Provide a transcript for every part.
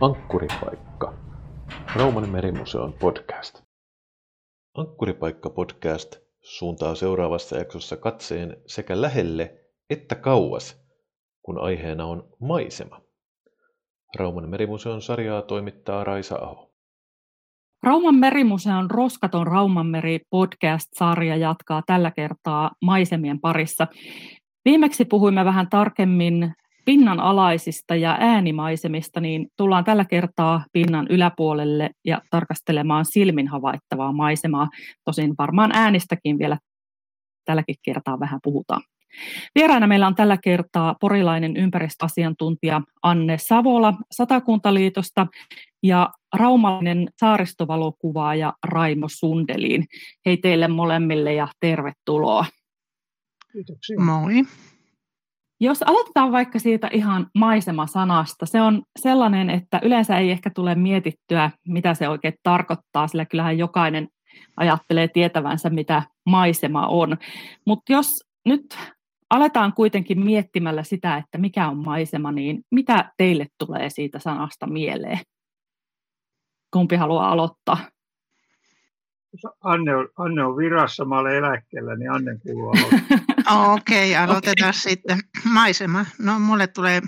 Ankkuripaikka. Rauman merimuseon podcast. Ankkuripaikka-podcast suuntaa seuraavassa jaksossa katseen sekä lähelle että kauas, kun aiheena on maisema. Rauman merimuseon sarjaa toimittaa Raisa Aho. Rauman merimuseon Roskaton Raumanmeri podcast-sarja jatkaa tällä kertaa maisemien parissa. Viimeksi puhuimme vähän tarkemmin pinnan alaisista ja äänimaisemista, niin tullaan tällä kertaa pinnan yläpuolelle ja tarkastelemaan silmin havaittavaa maisemaa. Tosin varmaan äänistäkin vielä tälläkin kertaa vähän puhutaan. Vieraana meillä on tällä kertaa porilainen ympäristöasiantuntija Anne Savola Satakuntaliitosta ja raumalainen saaristovalokuvaaja Raimo Sundelin. Hei teille molemmille ja tervetuloa. Kiitoksia. Moi. Jos aloitetaan vaikka siitä ihan maisemasanasta, se on sellainen, että yleensä ei ehkä tule mietittyä, mitä se oikein tarkoittaa, sillä kyllähän jokainen ajattelee tietävänsä, mitä maisema on. Mutta jos nyt aletaan kuitenkin miettimällä sitä, että mikä on maisema, niin mitä teille tulee siitä sanasta mieleen? Kumpi haluaa aloittaa? Anne on, Anne on virassa, mä olen eläkkeellä, niin Anne kuuluu Okei, okay, aloitetaan okay. sitten. Maisema. No mulle tulee,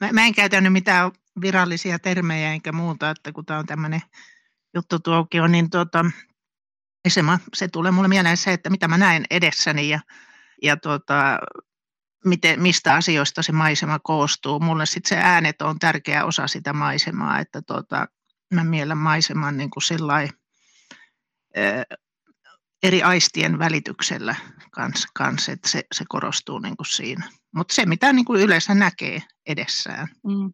mä, mä en käytänyt mitään virallisia termejä enkä muuta, että kun tämä on tämmöinen juttu tuokio, niin tuota, maisema, se tulee mulle mieleen se, että mitä mä näen edessäni ja, ja tuota, miten, mistä asioista se maisema koostuu. Mulle sitten se äänet on tärkeä osa sitä maisemaa, että tuota, mä mielen maiseman niin kuin sillai, eri aistien välityksellä kanssa, kans, että se, se korostuu niin kuin siinä. Mutta se, mitä niin kuin yleensä näkee edessään. Mm.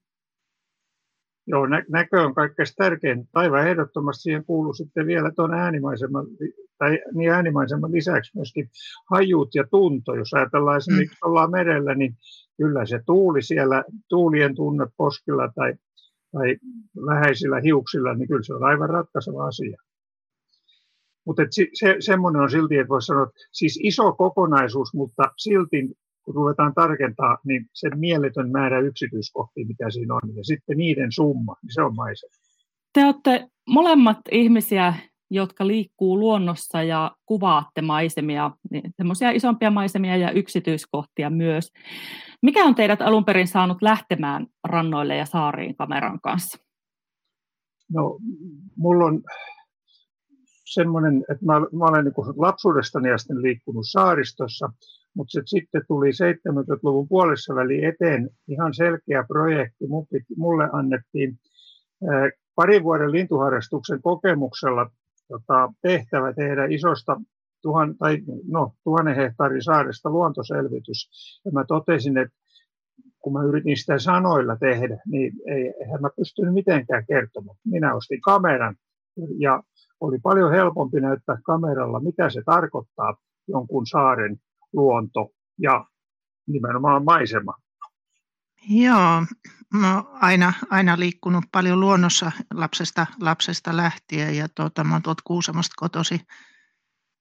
Joo, nä- näkö on kaikkein tärkein. Aivan ehdottomasti siihen kuuluu sitten vielä tuon äänimaiseman, tai niin äänimaiseman lisäksi myöskin hajuut ja tunto. Jos ajatellaan mm. esimerkiksi mm. ollaan merellä, niin kyllä se tuuli siellä, tuulien tunne poskilla tai, tai läheisillä hiuksilla, niin kyllä se on aivan ratkaiseva asia. Mutta se, semmoinen on silti, että voisi sanoa, että siis iso kokonaisuus, mutta silti kun ruvetaan tarkentaa, niin se mieletön määrä yksityiskohtia, mitä siinä on, ja sitten niiden summa, niin se on maisema. Te olette molemmat ihmisiä, jotka liikkuu luonnossa ja kuvaatte maisemia, niin semmoisia isompia maisemia ja yksityiskohtia myös. Mikä on teidät alun perin saanut lähtemään rannoille ja saariin kameran kanssa? No, mulla on semmoinen, että mä, mä olen niin lapsuudestani asti liikkunut saaristossa, mutta se sitten tuli 70-luvun puolessa väli eteen ihan selkeä projekti. Mulle annettiin parin vuoden lintuharrastuksen kokemuksella tota, tehtävä tehdä isosta tuhan, tai, no, tuhannen hehtaarin saaresta luontoselvitys. Ja mä totesin, että kun mä yritin sitä sanoilla tehdä, niin ei, eihän mä pystynyt mitenkään kertomaan. Minä ostin kameran ja oli paljon helpompi näyttää kameralla, mitä se tarkoittaa jonkun saaren luonto ja nimenomaan maisema. Joo, mä oon aina, aina liikkunut paljon luonnossa lapsesta, lapsesta lähtien ja tuota, mä oon tuolta Kuusamosta kotosi,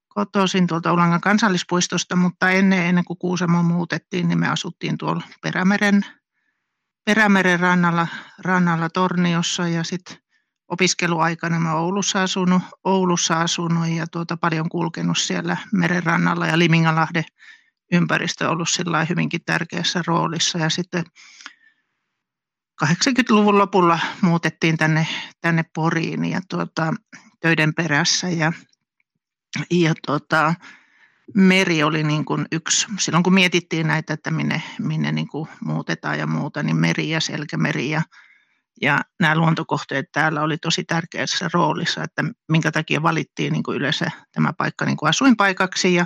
kotoisin tuolta Ulangan kansallispuistosta, mutta ennen, ennen kuin Kuusamo muutettiin, niin me asuttiin tuolla Perämeren, Perämeren rannalla, rannalla Torniossa ja sitten opiskeluaikana mä Oulussa asunut, Oulussa asunut ja tuota, paljon kulkenut siellä merenrannalla ja Limingalahden ympäristö on ollut sillä hyvinkin tärkeässä roolissa. Ja sitten 80-luvun lopulla muutettiin tänne, tänne Poriin ja tuota, töiden perässä ja, ja tuota, meri oli niin kuin yksi, silloin kun mietittiin näitä, että minne, minne niin kuin muutetaan ja muuta, niin meri ja selkämeri ja ja nämä luontokohteet täällä oli tosi tärkeässä roolissa, että minkä takia valittiin niin kuin yleensä tämä paikka niin kuin asuinpaikaksi. Ja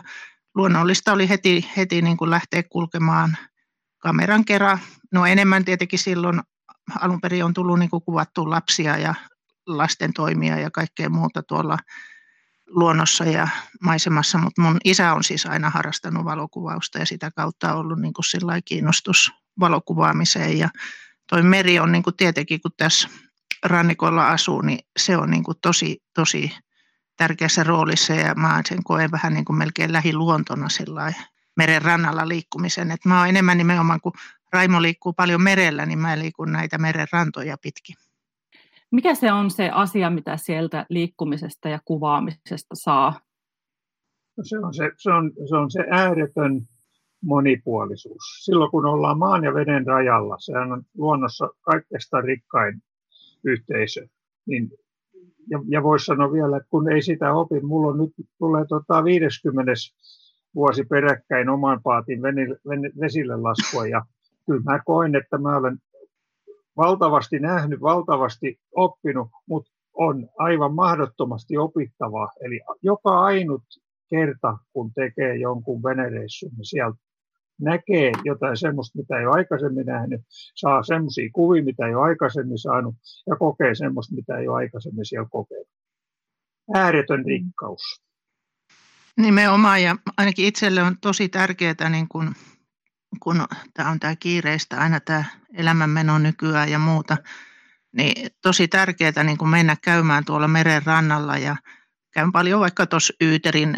luonnollista oli heti, heti niin kuin lähteä kulkemaan kameran kerran. No enemmän tietenkin silloin alun perin on tullut niin kuin kuvattu lapsia ja lasten toimia ja kaikkea muuta tuolla luonnossa ja maisemassa, mutta mun isä on siis aina harrastanut valokuvausta ja sitä kautta ollut niin kuin kiinnostus valokuvaamiseen ja toi meri on niin kuin tietenkin, kun tässä rannikolla asuu, niin se on niin kuin tosi, tosi tärkeässä roolissa ja mä sen koen vähän niin kuin melkein lähiluontona meren rannalla liikkumisen. Et mä oon enemmän nimenomaan, kun Raimo liikkuu paljon merellä, niin mä liikun näitä meren rantoja pitkin. Mikä se on se asia, mitä sieltä liikkumisesta ja kuvaamisesta saa? No se, on se, se, on, se on se ääretön monipuolisuus. Silloin kun ollaan maan ja veden rajalla, sehän on luonnossa kaikesta rikkain yhteisö, niin ja, ja voisi sanoa vielä, että kun ei sitä opi, mulla on nyt tulee tota 50 vuosi peräkkäin oman paatin vesille laskua ja kyllä mä koen, että mä olen valtavasti nähnyt, valtavasti oppinut, mutta on aivan mahdottomasti opittavaa. Eli joka ainut kerta, kun tekee jonkun venereissun, niin sieltä näkee jotain semmoista, mitä ei ole aikaisemmin nähnyt, saa semmoisia kuvia, mitä ei ole aikaisemmin saanut, ja kokee semmoista, mitä ei ole aikaisemmin siellä kokenut. Ääretön rikkaus. Nimenomaan, ja ainakin itselle on tosi tärkeää, niin kun, kun tämä on tämä kiireistä, aina tämä elämänmeno nykyään ja muuta, niin tosi tärkeää niin kun mennä käymään tuolla meren rannalla ja käyn paljon vaikka tuossa Yyterin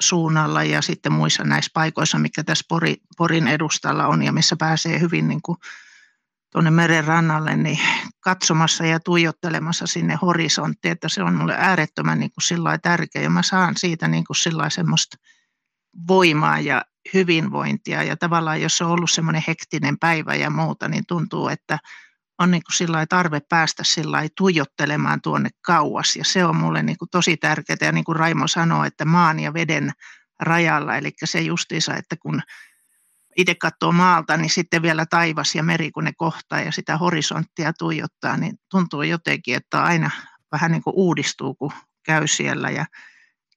suunnalla ja sitten muissa näissä paikoissa, mikä tässä Pori, Porin edustalla on ja missä pääsee hyvin niin kuin tuonne meren rannalle, niin katsomassa ja tuijottelemassa sinne horisonttiin, että se on mulle äärettömän niin kuin sillä tärkeä ja mä saan siitä niin kuin sillä semmoista voimaa ja hyvinvointia. Ja tavallaan jos on ollut semmoinen hektinen päivä ja muuta, niin tuntuu, että on niin kuin sillä tarve päästä sillä tuijottelemaan tuonne kauas. Ja se on mulle niin kuin tosi tärkeää. Ja niin kuin Raimo sanoi, että maan ja veden rajalla, eli se justiinsa, että kun itse katsoo maalta, niin sitten vielä taivas ja meri, kun ne kohtaa ja sitä horisonttia tuijottaa, niin tuntuu jotenkin, että aina vähän niin kuin uudistuu, kun käy siellä. Ja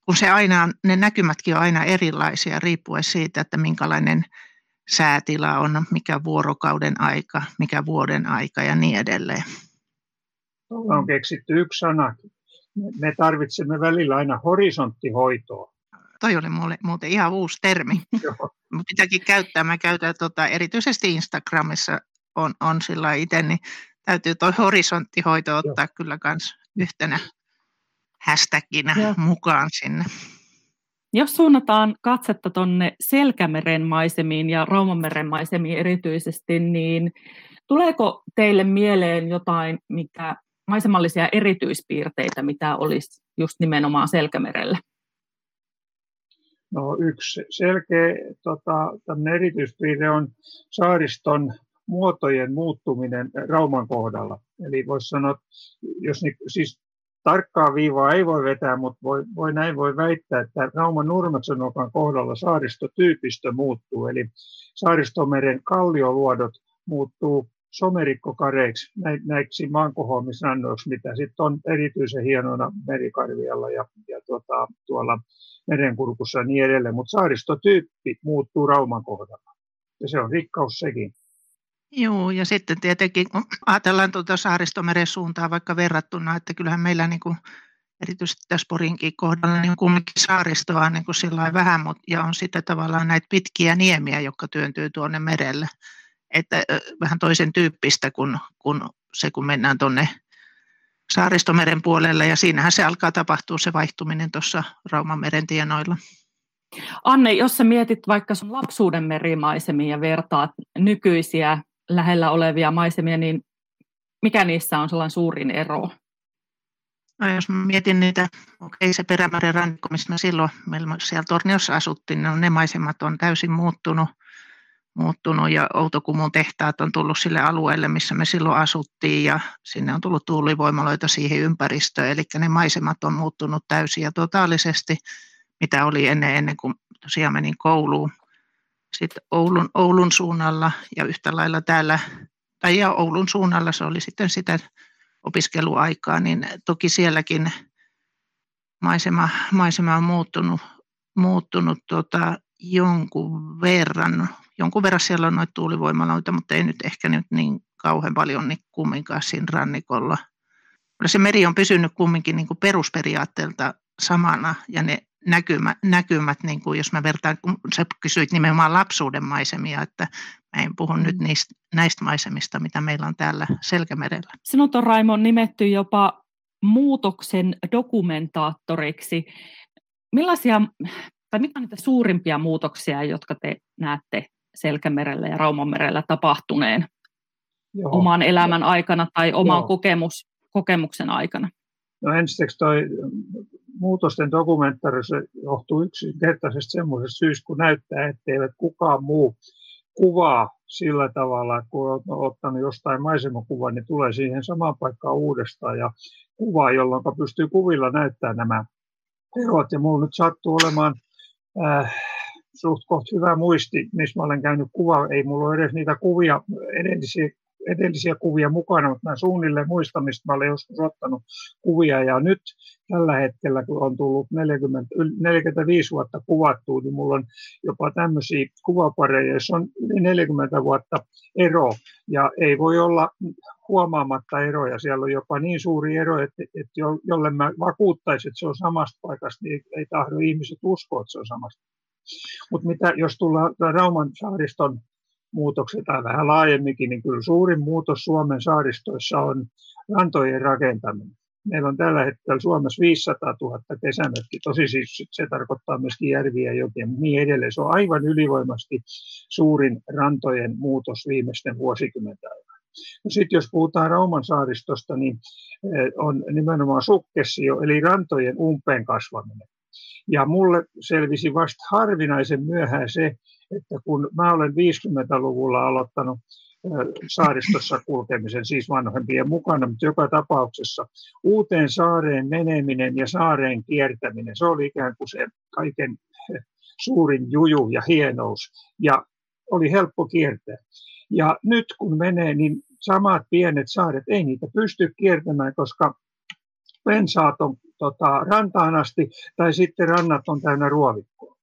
kun se aina, ne näkymätkin on aina erilaisia riippuen siitä, että minkälainen säätila on, mikä vuorokauden aika, mikä vuoden aika ja niin edelleen. on keksitty yksi sana. Me tarvitsemme välillä aina horisonttihoitoa. Toi oli mulle muuten ihan uusi termi. Pitääkin käyttää. Mä käytän tota, erityisesti Instagramissa on, on sillä itse, niin täytyy tuo horisonttihoito ottaa Joo. kyllä myös yhtenä hashtagina Joo. mukaan sinne. Jos suunnataan katsetta tuonne Selkämeren maisemiin ja Raumanmeren maisemiin erityisesti, niin tuleeko teille mieleen jotain, mikä maisemallisia erityispiirteitä, mitä olisi just nimenomaan Selkämerellä? No yksi selkeä tota, erityispiirre on saariston muotojen muuttuminen Rauman kohdalla. Eli voisi sanoa, jos ni, siis tarkkaa viivaa ei voi vetää, mutta voi, voi näin voi väittää, että Rauman Nurmeksenokan kohdalla saaristotyypistö muuttuu, eli saaristomeren kallioluodot muuttuu somerikkokareiksi, näiksi maankohoamisrannoiksi, mitä sitten on erityisen hienona merikarvialla ja, ja tuota, tuolla merenkurkussa ja niin edelleen, mutta saaristotyyppi muuttuu Rauman kohdalla. Ja se on rikkaus sekin. Joo, ja sitten tietenkin kun ajatellaan tuota saaristomeren suuntaa vaikka verrattuna, että kyllähän meillä niin kuin, erityisesti tässä Porinkin kohdalla niin kumminkin saaristoa niin kuin sillä vähän, mutta, ja on sitten tavallaan näitä pitkiä niemiä, jotka työntyy tuonne merelle. Että vähän toisen tyyppistä kuin, kuin se, kun mennään tuonne saaristomeren puolelle, ja siinähän se alkaa tapahtua se vaihtuminen tuossa Raumanmeren tienoilla. Anne, jos sä mietit vaikka sun lapsuuden merimaisemia ja vertaat nykyisiä lähellä olevia maisemia, niin mikä niissä on sellainen suurin ero? No jos mietin niitä, okei se Perämeren rannikko, missä me silloin meillä siellä Torniossa asuttiin, niin ne maisemat on täysin muuttunut, muuttunut ja Outokumun tehtaat on tullut sille alueelle, missä me silloin asuttiin ja sinne on tullut tuulivoimaloita siihen ympäristöön, eli ne maisemat on muuttunut täysin ja totaalisesti, mitä oli ennen, ennen kuin tosiaan menin kouluun sitten Oulun, Oulun suunnalla ja yhtä lailla täällä, tai ja Oulun suunnalla se oli sitten sitä opiskeluaikaa, niin toki sielläkin maisema, maisema on muuttunut, muuttunut tota, jonkun verran. Jonkun verran siellä on noita tuulivoimaloita, mutta ei nyt ehkä nyt niin kauhean paljon niin kumminkaan siinä rannikolla. Se meri on pysynyt kumminkin niin kuin perusperiaatteelta samana ja ne näkymä, näkymät, niin kuin jos mä vertaan, kun sä kysyit nimenomaan lapsuuden maisemia, että mä en puhu nyt niistä, näistä maisemista, mitä meillä on täällä Selkämerellä. Sinut on Raimo nimetty jopa muutoksen dokumentaattoriksi. Millaisia, tai mitä on niitä suurimpia muutoksia, jotka te näette Selkämerellä ja Raumanmerellä tapahtuneen Joo. oman elämän aikana tai oman kokemus, kokemuksen aikana? No ensiksi toi muutosten dokumentaarissa johtuu yksinkertaisesti semmoisesta syystä, kun näyttää, etteivät kukaan muu kuvaa sillä tavalla, että kun on ottanut jostain maisemakuva, niin tulee siihen samaan paikkaan uudestaan ja kuvaa, jolloin pystyy kuvilla näyttämään nämä erot. Ja minulla nyt sattuu olemaan äh, suht koht hyvä muisti, missä mä olen käynyt kuva. Ei mulla ole edes niitä kuvia, edellisiä edellisiä kuvia mukana, mutta mä suunnilleen muistan, mistä mä olen joskus ottanut kuvia. Ja nyt tällä hetkellä, kun on tullut 40, 45 vuotta kuvattua, niin mulla on jopa tämmöisiä kuvapareja, joissa on yli 40 vuotta ero. Ja ei voi olla huomaamatta eroja. Siellä on jopa niin suuri ero, että, että jolle mä vakuuttaisin, että se on samasta paikasta, niin ei tahdo ihmiset uskoa, että se on samasta. Mutta mitä, jos tullaan Rauman saariston muutokset tai vähän laajemminkin, niin kyllä suurin muutos Suomen saaristoissa on rantojen rakentaminen. Meillä on tällä hetkellä Suomessa 500 000 kesämökki, tosi siis se tarkoittaa myöskin järviä ja jokia, niin edelleen. Se on aivan ylivoimasti suurin rantojen muutos viimeisten vuosikymmenten aikana. No sitten jos puhutaan Rauman saaristosta, niin eh, on nimenomaan sukkessio, eli rantojen umpeen kasvaminen. Ja mulle selvisi vasta harvinaisen myöhään se, että kun mä olen 50-luvulla aloittanut saaristossa kulkemisen, siis vanhempien mukana, mutta joka tapauksessa uuteen saareen meneminen ja saareen kiertäminen, se oli ikään kuin se kaiken suurin juju ja hienous, ja oli helppo kiertää. Ja nyt kun menee, niin samat pienet saaret, ei niitä pysty kiertämään, koska pensaat on tota, rantaan asti, tai sitten rannat on täynnä ruovikkoa.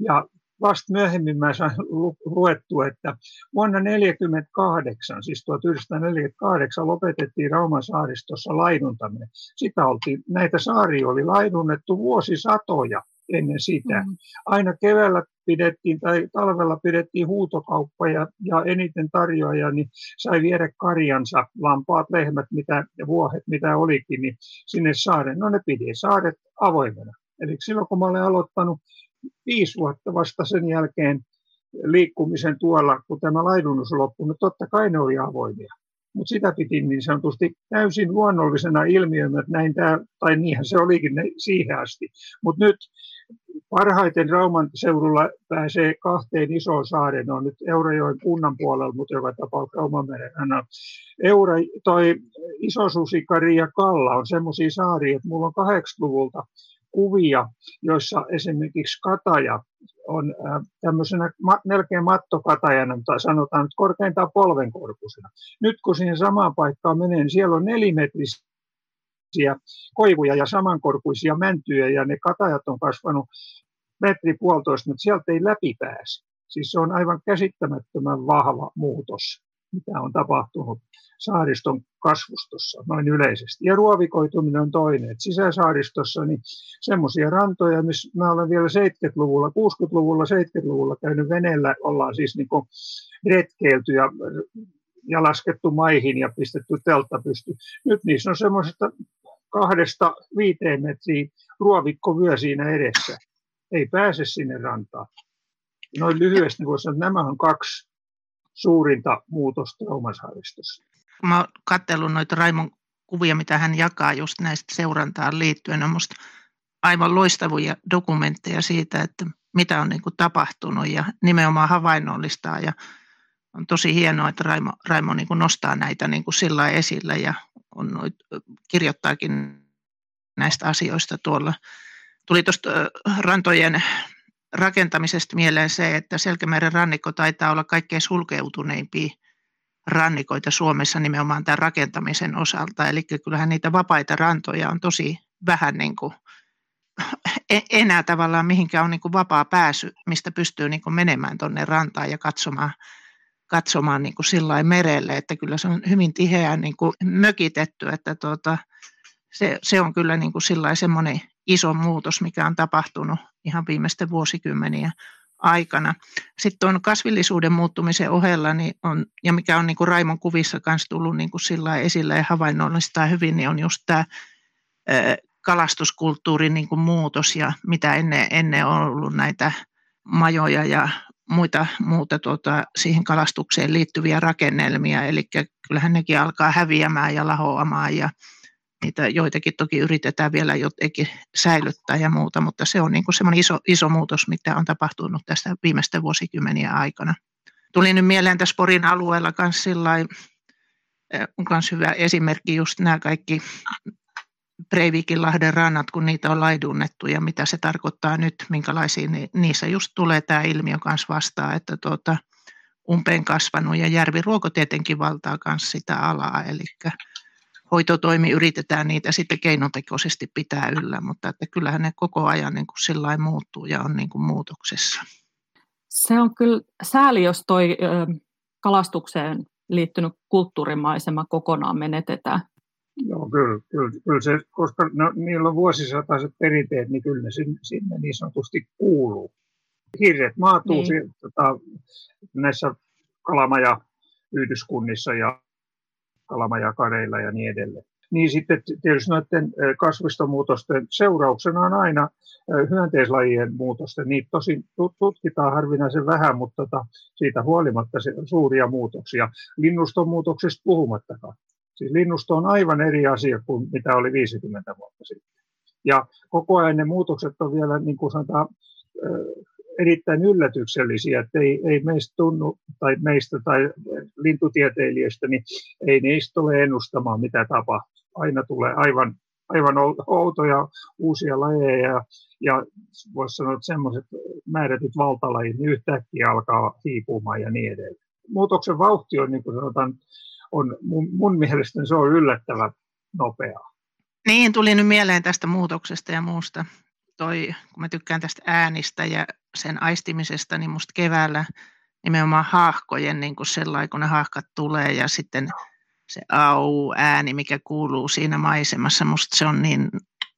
Ja vasta myöhemmin mä sain luettua, että vuonna 1948, siis 1948, lopetettiin Rauman saaristossa laiduntaminen. Sitä oltiin, näitä saaria oli laidunnettu vuosisatoja ennen sitä. Mm. Aina keväällä pidettiin tai talvella pidettiin huutokauppa ja, ja eniten tarjoaja niin sai viedä karjansa, lampaat, lehmät mitä, ja vuohet, mitä olikin, niin sinne saaren. No ne pidi saaret avoimena. Eli silloin kun mä olen aloittanut viisi vuotta vasta sen jälkeen liikkumisen tuolla, kun tämä laidunnus loppui, niin totta kai ne oli avoimia. Mutta sitä piti niin sanotusti täysin luonnollisena ilmiönä, että näin tämä, tai niinhän se olikin ne, siihen asti. Mutta nyt parhaiten Rauman seudulla pääsee kahteen isoon saareen, on nyt Eurajoen kunnan puolella, mutta joka tapauksessa Raumanmeren Eura, toi Isosusikari ja Kalla on semmoisia saaria, että mulla on 80-luvulta kuvia, joissa esimerkiksi kataja on äh, tämmöisenä melkein mattokatajana, tai sanotaan nyt korkeintaan polvenkorkuisena. Nyt kun siihen samaan paikkaan menee, niin siellä on nelimetrisiä koivuja ja samankorkuisia mäntyjä, ja ne katajat on kasvanut metri puolitoista, mutta sieltä ei läpi pääse. Siis se on aivan käsittämättömän vahva muutos, mitä on tapahtunut saariston kasvustossa noin yleisesti. Ja ruovikoituminen on toinen. Et sisäsaaristossa niin semmoisia rantoja, missä mä olen vielä 70-luvulla, 60-luvulla, 70-luvulla käynyt veneellä, ollaan siis niin retkeilty ja, ja laskettu maihin ja pistetty teltta pysty. Nyt niissä on semmoisesta kahdesta viiteen metriä ruovikkovyö siinä edessä. Ei pääse sinne rantaan. Noin lyhyesti voisi sanoa, että nämä on kaksi suurinta muutosta kun mä oon katsellut noita Raimon kuvia, mitä hän jakaa just näistä seurantaan liittyen, on musta aivan loistavia dokumentteja siitä, että mitä on niin tapahtunut ja nimenomaan havainnollistaa. Ja on tosi hienoa, että Raimo, Raimo niin nostaa näitä niin sillä esille ja on noit, kirjoittaakin näistä asioista tuolla. Tuli tuosta rantojen rakentamisesta mieleen se, että Selkämeren rannikko taitaa olla kaikkein sulkeutuneimpia rannikoita Suomessa nimenomaan tämän rakentamisen osalta. Eli kyllähän niitä vapaita rantoja on tosi vähän niin kuin, e-, enää tavallaan mihinkään on niin kuin vapaa pääsy, mistä pystyy niin kuin menemään tuonne rantaan ja katsomaan, katsomaan niin kuin sillä merelle, että kyllä se on hyvin tiheään niin kuin mökitetty, että tuota, se, se, on kyllä niin kuin semmoinen iso muutos, mikä on tapahtunut ihan viimeisten vuosikymmeniä aikana. Sitten tuon kasvillisuuden muuttumisen ohella, niin on, ja mikä on niin kuin Raimon kuvissa kanssa tullut niin kuin sillä esillä ja havainnollistaa hyvin, niin on just tämä kalastuskulttuurin niin kuin muutos ja mitä ennen, ennen on ollut näitä majoja ja muita muuta tuota, siihen kalastukseen liittyviä rakennelmia, eli kyllähän nekin alkaa häviämään ja lahoamaan ja niitä joitakin toki yritetään vielä jotenkin säilyttää ja muuta, mutta se on niin kuin semmoinen iso, iso muutos, mitä on tapahtunut tästä viimeisten vuosikymmenien aikana. Tuli nyt mieleen tässä Porin alueella myös on myös hyvä esimerkki just nämä kaikki Breivikin lahden rannat, kun niitä on laidunnettu ja mitä se tarkoittaa nyt, minkälaisia niin niissä just tulee tämä ilmiö kanssa vastaan, että tuota, umpeen kasvanut ja järviruoko tietenkin valtaa myös sitä alaa, eli hoitotoimi yritetään niitä sitten keinotekoisesti pitää yllä, mutta että kyllähän ne koko ajan niin kuin sillä muuttuu ja on niin kuin muutoksessa. Se on kyllä sääli, jos toi kalastukseen liittynyt kulttuurimaisema kokonaan menetetään. Joo, kyllä, kyllä, kyllä se, koska no, niillä on vuosisataiset perinteet, niin kyllä ne sinne, sinne niin sanotusti kuuluu. Hirret maatuu niin. si, tota, näissä kalamaja-yhdyskunnissa ja kalamajakareilla ja niin edelleen. Niin sitten tietysti noiden kasvistomuutosten seurauksena on aina hyönteislajien muutosten. Niitä tosin tutkitaan harvinaisen vähän, mutta tota, siitä huolimatta se suuria muutoksia. Linnuston muutoksesta puhumattakaan. Siis linnusto on aivan eri asia kuin mitä oli 50 vuotta sitten. Ja koko ajan ne muutokset on vielä, niin kuin sanotaan, erittäin yllätyksellisiä, että ei, ei meistä tunnu, tai meistä tai lintutieteilijöistä, niin ei niistä ole ennustamaan, mitä tapahtuu. Aina tulee aivan, aivan outoja uusia lajeja, ja, ja voisi sanoa, että semmoiset määrätyt valtalajit, niin yhtäkkiä alkaa hiipumaan ja niin edelleen. Muutoksen vauhti on, niin kuin sanotaan, on mun, mun mielestä se on yllättävän nopeaa. Niin, tuli nyt mieleen tästä muutoksesta ja muusta. Toi, kun mä tykkään tästä äänistä ja sen aistimisesta, niin musta keväällä nimenomaan haahkojen niin kuin sellainen, kun ne haahkat tulee ja sitten se au-ääni, mikä kuuluu siinä maisemassa, musta se on niin,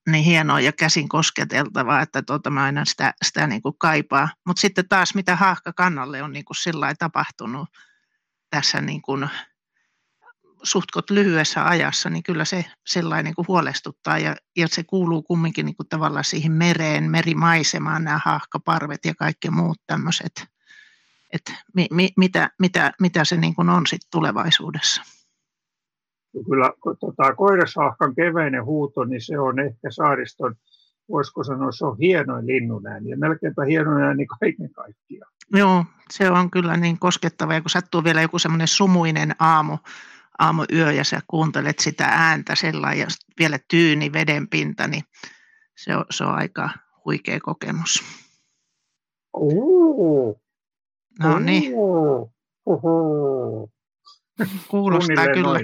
niin hienoa ja käsin kosketeltavaa, että tuota, mä aina sitä, sitä niin kuin kaipaa. Mutta sitten taas, mitä haahka kannalle on niin kuin tapahtunut tässä niin kuin suhtkot lyhyessä ajassa, niin kyllä se sellainen niin kuin huolestuttaa ja, ja se kuuluu kumminkin niin kuin tavallaan siihen mereen, merimaisemaan, nämä haahkaparvet ja kaikki muut tämmöiset, että mi, mi, mitä, mitä, mitä se niin kuin on sitten tulevaisuudessa. Kyllä tota, koirasahkan keväinen huuto, niin se on ehkä saariston, voisiko sanoa, se on hienoin linnun ääni ja melkeinpä hienoin ääni kaiken kaikkiaan. Joo, se on kyllä niin koskettava ja kun sattuu vielä joku semmoinen sumuinen aamu, aamuyö ja sä kuuntelet sitä ääntä sellainen ja vielä tyyni vedenpinta, niin se on, se on aika huikea kokemus. Ooh. No niin. Kuulostaa kyllä.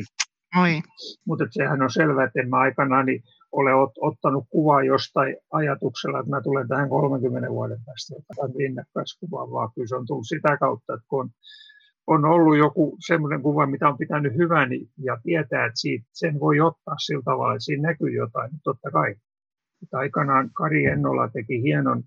Noin. Mutta sehän on selvää, että en mä aikanaan niin ole ot, ottanut kuvaa jostain ajatuksella, että mä tulen tähän 30 vuoden päästä otan rinnakkaiskuvaa, vaan kyllä se on tullut sitä kautta, että kun on on ollut joku semmoinen kuva, mitä on pitänyt hyvän ja tietää, että siitä, sen voi ottaa sillä tavalla, että siinä näkyy jotain, totta kai. Että aikanaan Kari Ennola teki hienon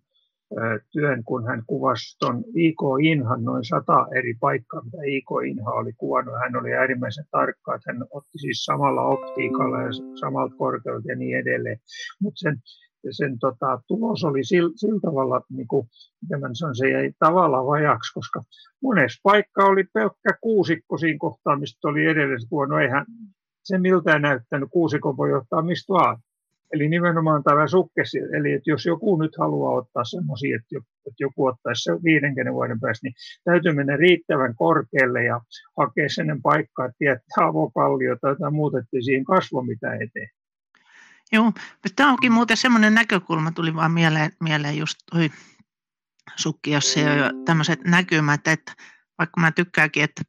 työn, kun hän kuvasi tuon I.K. Inhan noin sata eri paikkaa, mitä I.K. Inha oli kuvannut. Hän oli äärimmäisen tarkka, että hän otti siis samalla optiikalla ja samalta korkeudelta ja niin edelleen. Mutta sen ja sen tota, tulos oli sillä, sillä tavalla, niin kuin, mä sanon, se jäi tavallaan vajaksi, koska monessa paikka oli pelkkä kuusikko siinä kohtaa, mistä oli edelliset vuonna. No eihän se miltään näyttänyt, kuusikko voi ottaa mistä vaan. Eli nimenomaan tämä sukkesi, eli että jos joku nyt haluaa ottaa semmoisia, että joku ottaisi se 50 vuoden päästä, niin täytyy mennä riittävän korkealle ja hakea sellainen paikka, että tietää avokallio tai jotain muutettiin siihen kasvo mitä eteen. Joo, tämä onkin muuten semmoinen näkökulma, tuli vaan mieleen, mieleen just toi sukki, jos se on tämmöiset näkymät, että vaikka mä tykkääkin, että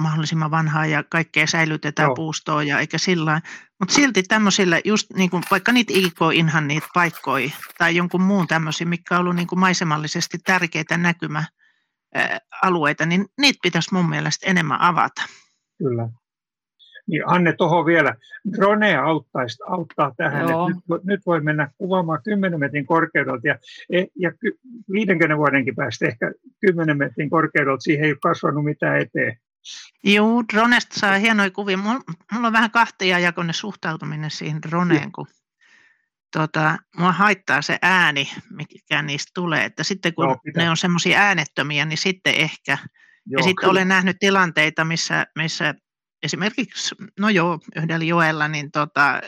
mahdollisimman vanhaa ja kaikkea säilytetään Joo. puustoa ja eikä sillä mutta silti tämmöisillä just niin kuin, vaikka niitä IK-inhan niitä paikkoja tai jonkun muun tämmöisiä, mikä on ollut niin kuin maisemallisesti tärkeitä näkymäalueita, niin niitä pitäisi mun mielestä enemmän avata. Kyllä. Niin Anne tuohon vielä, drone auttaisi, auttaa tähän, nyt, nyt voi mennä kuvaamaan 10 metrin korkeudelta ja, e, ja 50 vuodenkin päästä ehkä 10 metrin korkeudelta, siihen ei ole kasvanut mitään eteen. Joo, dronesta saa hienoja kuvia. Mulla, on vähän jakoinen suhtautuminen siihen droneen, kun tota, mua haittaa se ääni, mikä niistä tulee. Että sitten kun Joo, ne on semmoisia äänettömiä, niin sitten ehkä. Joo, ja sitten kyllä. olen nähnyt tilanteita, missä, missä esimerkiksi, no joo, yhdellä joella, niin tota,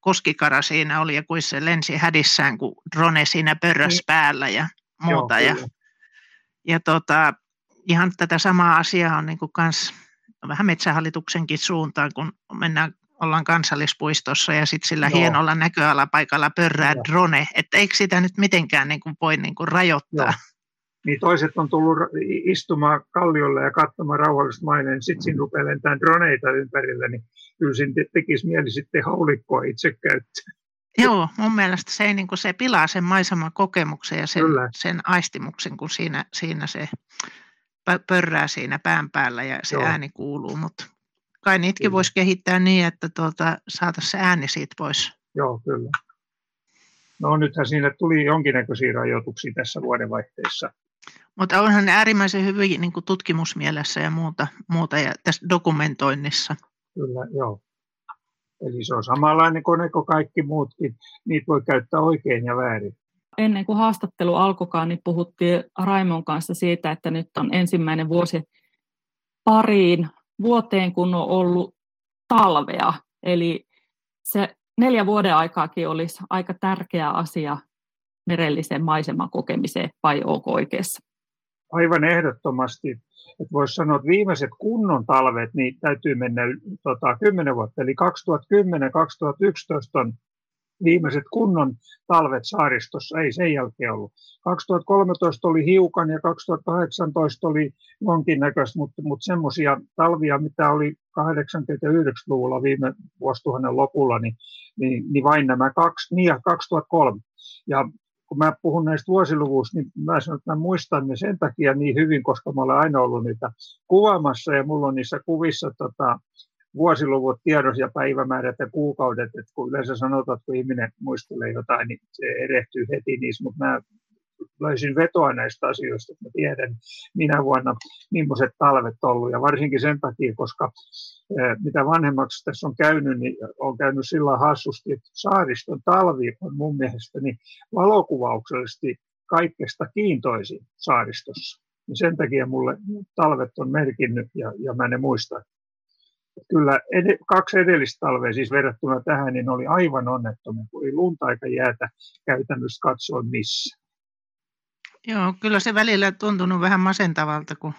koskikara siinä oli ja kuin se lensi hädissään, kun drone siinä pörrös niin. päällä ja muuta. Joo, ja, ja tota, ihan tätä samaa asiaa on niin kuin kans, vähän metsähallituksenkin suuntaan, kun mennään ollaan kansallispuistossa ja sitten sillä Joo. hienolla näköalapaikalla pörrää Joo. drone, että eikö sitä nyt mitenkään niin kuin voi niin kuin rajoittaa? Joo. Niin toiset on tullut istumaan kalliolle ja katsomaan rauhallista maineen, sitten siinä rupeaa lentämään droneita ympärillä, niin kyllä siinä tekisi mieli sitten haulikkoa itse käyttää. Joo, mun mielestä se, ei, niin kuin se pilaa sen maiseman kokemuksen ja sen, sen aistimuksen, kun siinä, siinä se pörrää siinä pään päällä ja se Joo. ääni kuuluu, mutta kai niitäkin voisi kehittää niin, että tuota, saataisiin se ääni siitä pois. Joo, kyllä. No nythän siinä tuli jonkinnäköisiä rajoituksia tässä vuodenvaihteessa. Mutta onhan ne äärimmäisen hyvin niin kuin tutkimusmielessä ja muuta, muuta ja tässä dokumentoinnissa. Kyllä, joo. Eli se on samanlainen kone kuin kaikki muutkin. Niitä voi käyttää oikein ja väärin. Ennen kuin haastattelu alkoikaan, niin puhuttiin Raimon kanssa siitä, että nyt on ensimmäinen vuosi pariin vuoteen, kun on ollut talvea. Eli se neljä vuoden aikaakin olisi aika tärkeä asia merellisen maiseman kokemiseen, vai onko oikeassa? Aivan ehdottomasti. Että voisi sanoa, että viimeiset kunnon talvet niin täytyy mennä tota, 10 vuotta. Eli 2010-2011 on viimeiset kunnon talvet saaristossa, ei sen jälkeen ollut. 2013 oli hiukan ja 2018 oli jonkinnäköistä, mutta, mutta semmoisia talvia, mitä oli 89-luvulla viime vuosituhannen lopulla, niin, niin, niin vain nämä kaksi, niin ja 2003. Ja kun mä puhun näistä vuosiluvuista, niin mä sanon, että mä muistan ne sen takia niin hyvin, koska mä olen aina ollut niitä kuvaamassa ja mulla on niissä kuvissa tota, vuosiluvut tiedos ja päivämäärät ja kuukaudet, että kun yleensä sanotaan, että kun ihminen muistelee jotain, niin se erehtyy heti niissä, mutta mä löysin vetoa näistä asioista, että tiedän minä vuonna millaiset talvet ollut ja varsinkin sen takia, koska mitä vanhemmaksi tässä on käynyt, niin on käynyt sillä hassusti, että saariston talvi on mun mielestäni valokuvauksellisesti kaikesta kiintoisin saaristossa. Ja sen takia mulle talvet on merkinnyt ja, ja mä ne muistan kyllä ed- kaksi edellistä talvea siis verrattuna tähän, niin oli aivan onnettomia, kun ei lunta eikä jäätä käytännössä katsoa missä. Joo, kyllä se välillä tuntunut vähän masentavalta, kun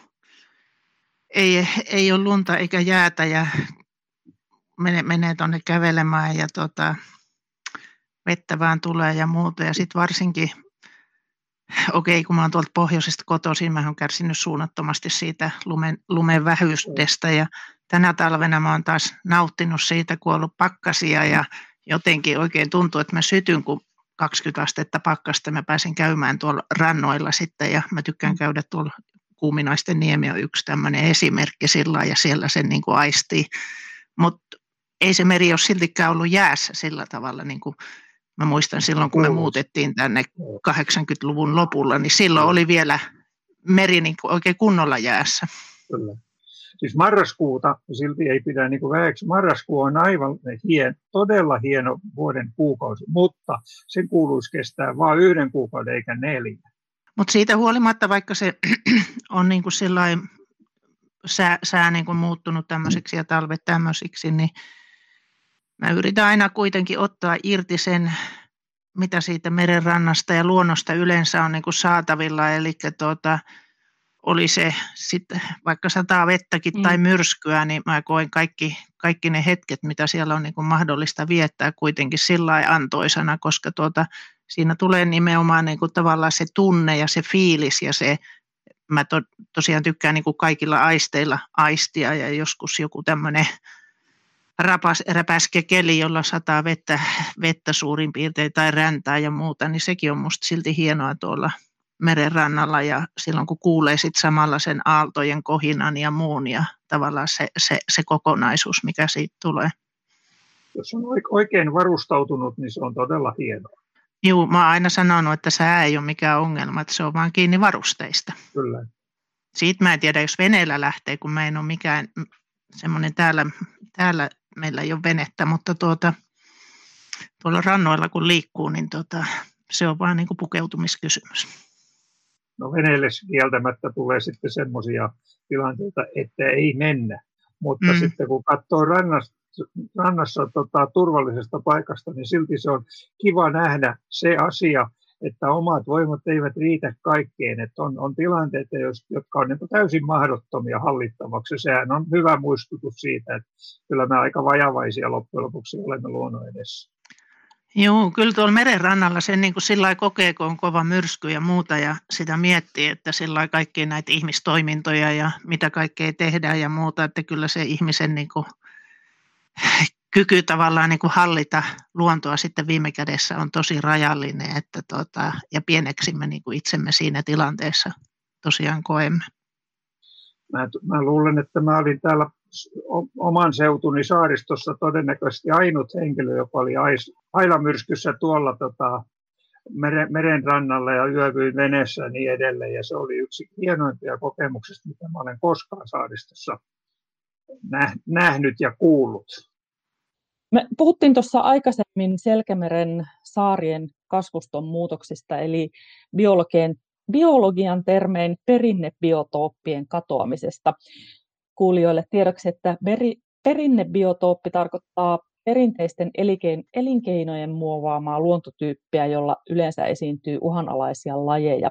ei, ei ole lunta eikä jäätä ja menee, menee tuonne kävelemään ja tota, vettä vaan tulee ja muuta. Ja sitten varsinkin, okei, okay, kun mä oon tuolta pohjoisesta kotoisin, mä oon kärsinyt suunnattomasti siitä lumen, lumen vähyydestä ja tänä talvena mä oon taas nauttinut siitä, kun on ollut pakkasia ja jotenkin oikein tuntuu, että mä sytyn, kun 20 astetta pakkasta. Mä pääsin käymään tuolla rannoilla sitten ja mä tykkään mm. käydä tuolla Kuuminaisten niemi on yksi tämmöinen esimerkki sillä ja siellä sen niin kuin aistii. Mutta ei se meri ole siltikään ollut jäässä sillä tavalla, niin kuin mä muistan silloin, kun me muutettiin tänne 80-luvun lopulla, niin silloin oli vielä meri niin kuin oikein kunnolla jäässä. Kyllä. Siis marraskuuta, silti ei pidä niin vähäksi, marraskuu on aivan hien, todella hieno vuoden kuukausi, mutta sen kuuluisi kestää vain yhden kuukauden eikä neljä. Mutta siitä huolimatta, vaikka se on niin kuin sää, sää niin kuin muuttunut tämmöiseksi ja talvet tämmöisiksi, niin mä yritän aina kuitenkin ottaa irti sen, mitä siitä merenrannasta ja luonnosta yleensä on niin kuin saatavilla. Eli tuota, oli se sitten vaikka sataa vettäkin mm. tai myrskyä, niin mä koen kaikki, kaikki ne hetket, mitä siellä on niin kuin mahdollista viettää kuitenkin sillä antoisana, koska tuota, siinä tulee nimenomaan niin kuin tavallaan se tunne ja se fiilis ja se, mä to, tosiaan tykkään niin kuin kaikilla aisteilla aistia ja joskus joku tämmöinen rapas, räpäskä keli, jolla sataa vettä, vettä suurin piirtein tai räntää ja muuta, niin sekin on musta silti hienoa tuolla merenrannalla ja silloin kun kuulee sit samalla sen aaltojen kohinan ja muun ja tavallaan se, se, se kokonaisuus, mikä siitä tulee. Jos on oikein varustautunut, niin se on todella hienoa. Joo, mä oon aina sanonut, että sää ei ole mikään ongelma, että se on vaan kiinni varusteista. Kyllä. Siitä mä en tiedä, jos veneellä lähtee, kun mä en ole mikään semmoinen täällä, täällä meillä ei ole venettä, mutta tuota, tuolla rannoilla kun liikkuu, niin tuota, se on vaan niin kuin pukeutumiskysymys. No veneelle kieltämättä tulee sitten semmoisia tilanteita, että ei mennä. mutta mm. sitten kun katsoo rannassa, rannassa tota, turvallisesta paikasta, niin silti se on kiva nähdä se asia, että omat voimat eivät riitä kaikkeen, että on, on tilanteita, jotka on niin täysin mahdottomia hallittavaksi. Sehän on hyvä muistutus siitä, että kyllä me aika vajavaisia loppujen lopuksi olemme luonnon edessä. Joo, kyllä tuolla meren rannalla sen niin kuin sillä kokee, kun on kova myrsky ja muuta ja sitä miettii, että sillä kaikkia näitä ihmistoimintoja ja mitä kaikkea tehdään ja muuta, että kyllä se ihmisen niin kuin kyky tavallaan niin kuin hallita luontoa sitten viime kädessä on tosi rajallinen että tota, ja pieneksi me niin kuin itsemme siinä tilanteessa tosiaan koemme. Mä, mä luulen, että mä olin täällä oman seutuni saaristossa todennäköisesti ainut henkilö, joka oli ailamyrskyssä tuolla tota, meren, meren rannalla ja yövyin veneessä ja niin edelleen. Ja se oli yksi hienoimpia kokemuksista, mitä mä olen koskaan saaristossa nähnyt ja kuullut. Me puhuttiin tuossa aikaisemmin Selkämeren saarien kasvuston muutoksista, eli biologian, biologian termein perinnebiotooppien katoamisesta. Kuulijoille tiedoksi, että beri, perinnebiotooppi tarkoittaa perinteisten elinkeinojen muovaamaa luontotyyppiä, jolla yleensä esiintyy uhanalaisia lajeja.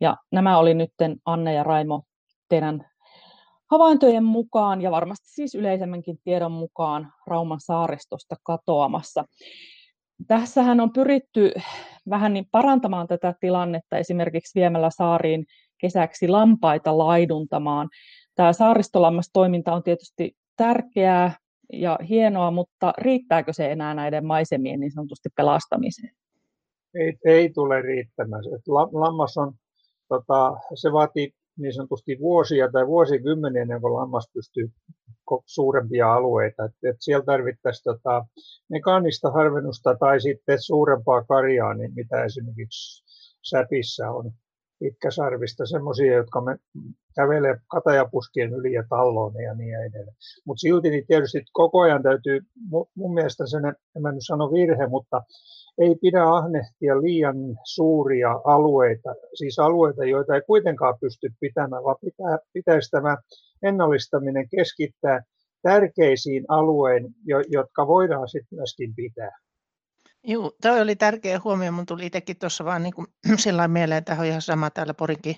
Ja nämä oli nyt Anne ja Raimo teidän havaintojen mukaan ja varmasti siis yleisemmänkin tiedon mukaan Rauman saaristosta katoamassa. Tässähän on pyritty vähän niin parantamaan tätä tilannetta esimerkiksi viemällä saariin kesäksi lampaita laiduntamaan. Tämä saaristolammastoiminta on tietysti tärkeää ja hienoa, mutta riittääkö se enää näiden maisemien niin sanotusti pelastamiseen? Ei, ei tule riittämään. Lammas on, tota, se vaatii niin sanotusti vuosia tai vuosikymmeniä ennen kuin lammas pystyy suurempia alueita. Et, et siellä tarvittaisiin tota, mekaanista harvennusta tai sitten suurempaa karjaa, niin mitä esimerkiksi Säpissä on pitkäsarvista, semmoisia, jotka me kävelee katajapuskien yli ja talloon ja niin edelleen. Mutta silti niin tietysti koko ajan täytyy, mun mielestä sen, en mä nyt sano virhe, mutta ei pidä ahnehtia liian suuria alueita, siis alueita, joita ei kuitenkaan pysty pitämään, vaan pitää, pitäisi tämä ennallistaminen keskittää tärkeisiin alueen, jotka voidaan sitten myöskin pitää. Joo, toi oli tärkeä huomio. Mun tuli itsekin tuossa vaan niin kuin, sillä mieleen, että on ihan sama täällä Porinkin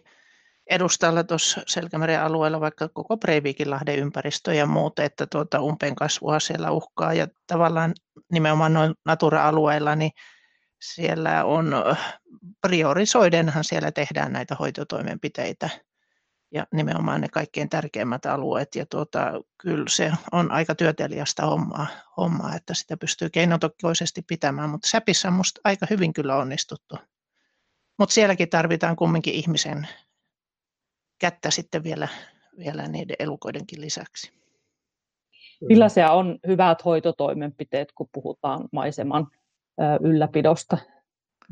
edustalla tuossa Selkämeren alueella, vaikka koko Breivikinlahden ympäristö ja muuta, että tuota umpeen kasvua siellä uhkaa. Ja tavallaan nimenomaan noin Natura-alueilla, niin siellä on priorisoidenhan siellä tehdään näitä hoitotoimenpiteitä ja nimenomaan ne kaikkein tärkeimmät alueet. Ja tuota, kyllä se on aika työtelijästä hommaa, hommaa, että sitä pystyy keinotokoisesti pitämään, mutta Säpissä on musta aika hyvin kyllä onnistuttu. Mutta sielläkin tarvitaan kumminkin ihmisen kättä sitten vielä, vielä niiden elukoidenkin lisäksi. Millaisia on hyvät hoitotoimenpiteet, kun puhutaan maiseman ylläpidosta?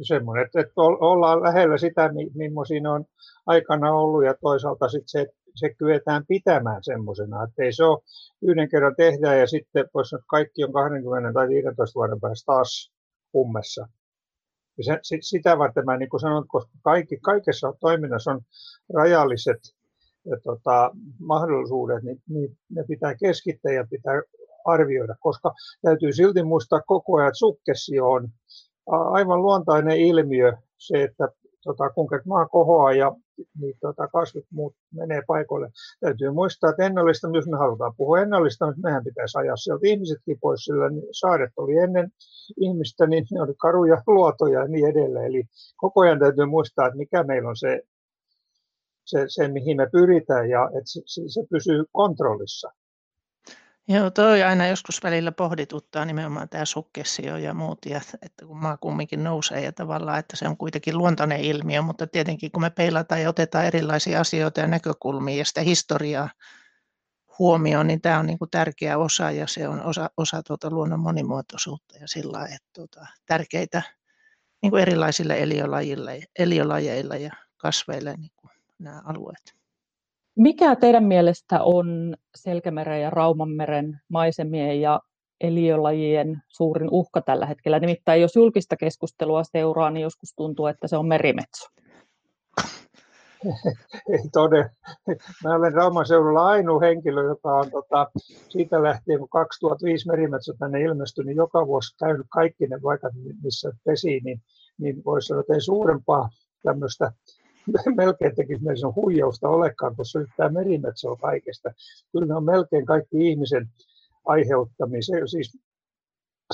Semmoinen, että, että ollaan lähellä sitä, millaisia on aikana ollut ja toisaalta sitten se, se kyetään pitämään semmoisena, että ei se ole yhden kerran tehdään ja sitten voisi että kaikki on 20 tai 15 vuoden päästä taas ummessa. Ja se, sitä varten mä niin sanon, koska kaikki, kaikessa toiminnassa on rajalliset ja, tota, mahdollisuudet, niin, niin ne pitää keskittää ja pitää arvioida, koska täytyy silti muistaa koko ajan, että sukkessio on aivan luontainen ilmiö, se, että tota, kun maa kohoaa ja niin, tota, kasvit muut menee paikoille. Täytyy muistaa, että jos me halutaan puhua ennallistamista, mehän pitäisi ajaa sieltä ihmisetkin pois, sillä niin saaret oli ennen ihmistä, niin ne oli karuja luotoja ja niin edelleen. Eli koko ajan täytyy muistaa, että mikä meillä on se, se, se mihin me pyritään ja että se, se pysyy kontrollissa. Joo, toi aina joskus välillä pohdituttaa nimenomaan tämä sukkessio ja muut, ja, että kun maa kumminkin nousee ja tavallaan, että se on kuitenkin luontainen ilmiö, mutta tietenkin kun me peilataan ja otetaan erilaisia asioita ja näkökulmia ja sitä historiaa huomioon, niin tämä on niin kuin tärkeä osa ja se on osa, osa tuota luonnon monimuotoisuutta ja sillä että tuota, tärkeitä niin kuin erilaisille eliölajille, eliölajeille ja kasveille niin kuin nämä alueet. Mikä teidän mielestä on Selkämeren ja Raumanmeren maisemien ja eliölajien suurin uhka tällä hetkellä? Nimittäin jos julkista keskustelua seuraa, niin joskus tuntuu, että se on merimetso. ei todella. Mä olen Rauman seudulla ainoa henkilö, joka on tota, siitä lähtien, kun 2005 merimetsä tänne ilmestyi, niin joka vuosi käynyt kaikki ne paikat, missä pesi, niin, niin voisi sanoa, että ei suurempaa tämmöistä melkein tekisi meidän huijausta olekaan, koska nyt tämä merimetsä on kaikesta. Kyllä ne on melkein kaikki ihmisen aiheuttamia. siis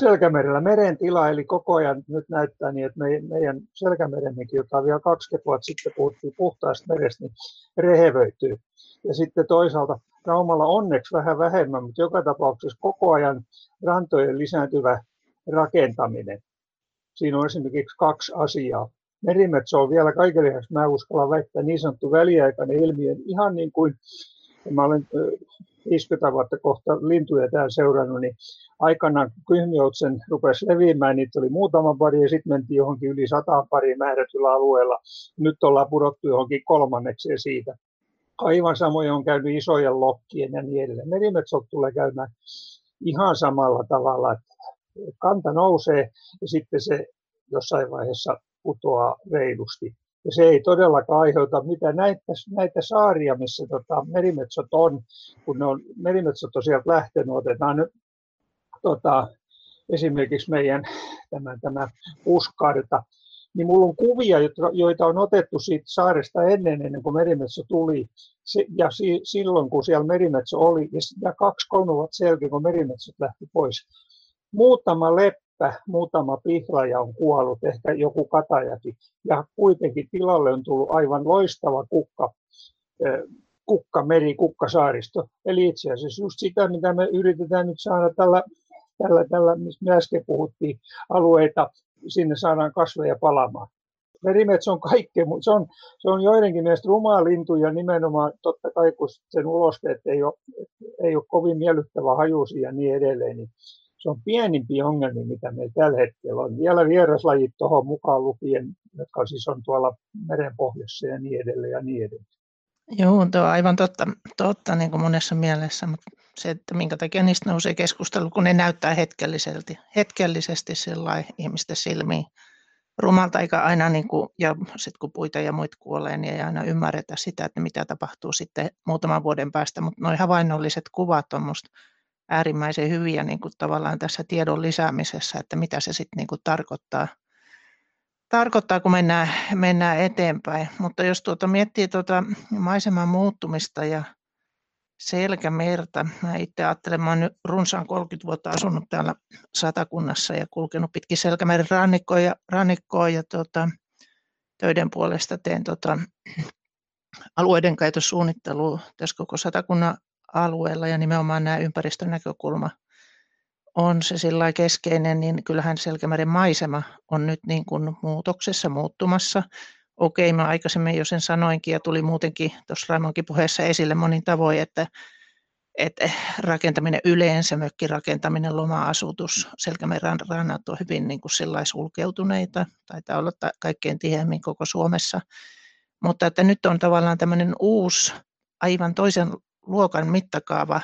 Selkämerellä meren tila, eli koko ajan nyt näyttää niin, että meidän selkämeremmekin, jota vielä 20 vuotta sitten puhuttiin puhtaasta merestä, niin rehevöityy. Ja sitten toisaalta Raumalla onneksi vähän vähemmän, mutta joka tapauksessa koko ajan rantojen lisääntyvä rakentaminen. Siinä on esimerkiksi kaksi asiaa. Merimetsä on vielä kaiken lisäksi, mä uskallan väittää, niin sanottu väliaikainen ilmiö, ihan niin kuin mä olen 50 vuotta kohta lintuja täällä seurannut, niin aikana kyhmiotsen rupesi leviämään, niitä oli muutama pari ja sitten mentiin johonkin yli sata pari määrätyllä alueella. Nyt ollaan pudottu johonkin kolmanneksi siitä. Aivan samoin on käynyt isojen lokkien ja niin edelleen. Merimetsot tulee käymään ihan samalla tavalla, että kanta nousee ja sitten se jossain vaiheessa putoaa reilusti. Ja se ei todellakaan aiheuta mitään näitä, näitä saaria, missä tota, merimetsot on, kun ne on, merimetsot on sieltä lähtenyt, otetaan nyt tota, esimerkiksi meidän tämä, tämä puskarta, niin mulla on kuvia, joita on otettu siitä saaresta ennen, ennen kuin merimetsä tuli, ja silloin kun siellä merimetsä oli, ja kaksi-kolme vuotta sen kun merimetsät lähti pois. Muutama leppä, muutama pihlaja on kuollut, ehkä joku katajakin, ja kuitenkin tilalle on tullut aivan loistava kukka, kukkameri, kukkasaaristo. Eli itse asiassa just sitä, mitä me yritetään nyt saada tällä tällä, tällä mistä me äsken puhuttiin, alueita, sinne saadaan kasveja palaamaan. Merimetsä on kaikkea, mutta se on, se on joidenkin mielestä rumaa lintu ja nimenomaan totta kai, kun sen ulosteet ei ole, ei ole kovin miellyttävä hajusi ja niin edelleen, niin se on pienimpiä ongelmia, mitä meillä tällä hetkellä on. Vielä vieraslajit tuohon mukaan lukien, jotka siis on tuolla merenpohjassa ja niin edelleen ja niin edelleen. Joo, tuo on aivan totta, totta niin kuin monessa mielessä, mutta se, että minkä takia niistä nousee keskustelu, kun ne näyttää hetkellisesti, hetkellisesti ihmisten silmiin rumalta, eikä aina, niin kuin, ja sitten kun puita ja muita kuolee, niin ei aina ymmärretä sitä, että mitä tapahtuu sitten muutaman vuoden päästä, mutta nuo havainnolliset kuvat on minusta äärimmäisen hyviä niin kuin tavallaan tässä tiedon lisäämisessä, että mitä se sitten niin tarkoittaa, tarkoittaa, kun mennään, mennään eteenpäin. Mutta jos tuota miettii tuota maiseman muuttumista ja selkämerta. Mä itse ajattelen, mä olen runsaan 30 vuotta asunut täällä Satakunnassa ja kulkenut pitkin Selkämeren rannikkoa ja, rannikkoa ja tuota, töiden puolesta teen tuota, alueiden käytössuunnittelua tässä koko Satakunnan alueella ja nimenomaan nämä ympäristön näkökulma on se sillä keskeinen, niin kyllähän Selkämeren maisema on nyt niin kuin muutoksessa, muuttumassa. Okei, mä aikaisemmin jo sen sanoinkin ja tuli muutenkin tuossa Raimonkin puheessa esille monin tavoin, että, että rakentaminen yleensä, mökkirakentaminen, loma-asutus, Selkämeren rannat on hyvin niin kuin sulkeutuneita, taitaa olla kaikkein tiheämmin koko Suomessa, mutta että nyt on tavallaan tämmöinen uusi, aivan toisen luokan mittakaava,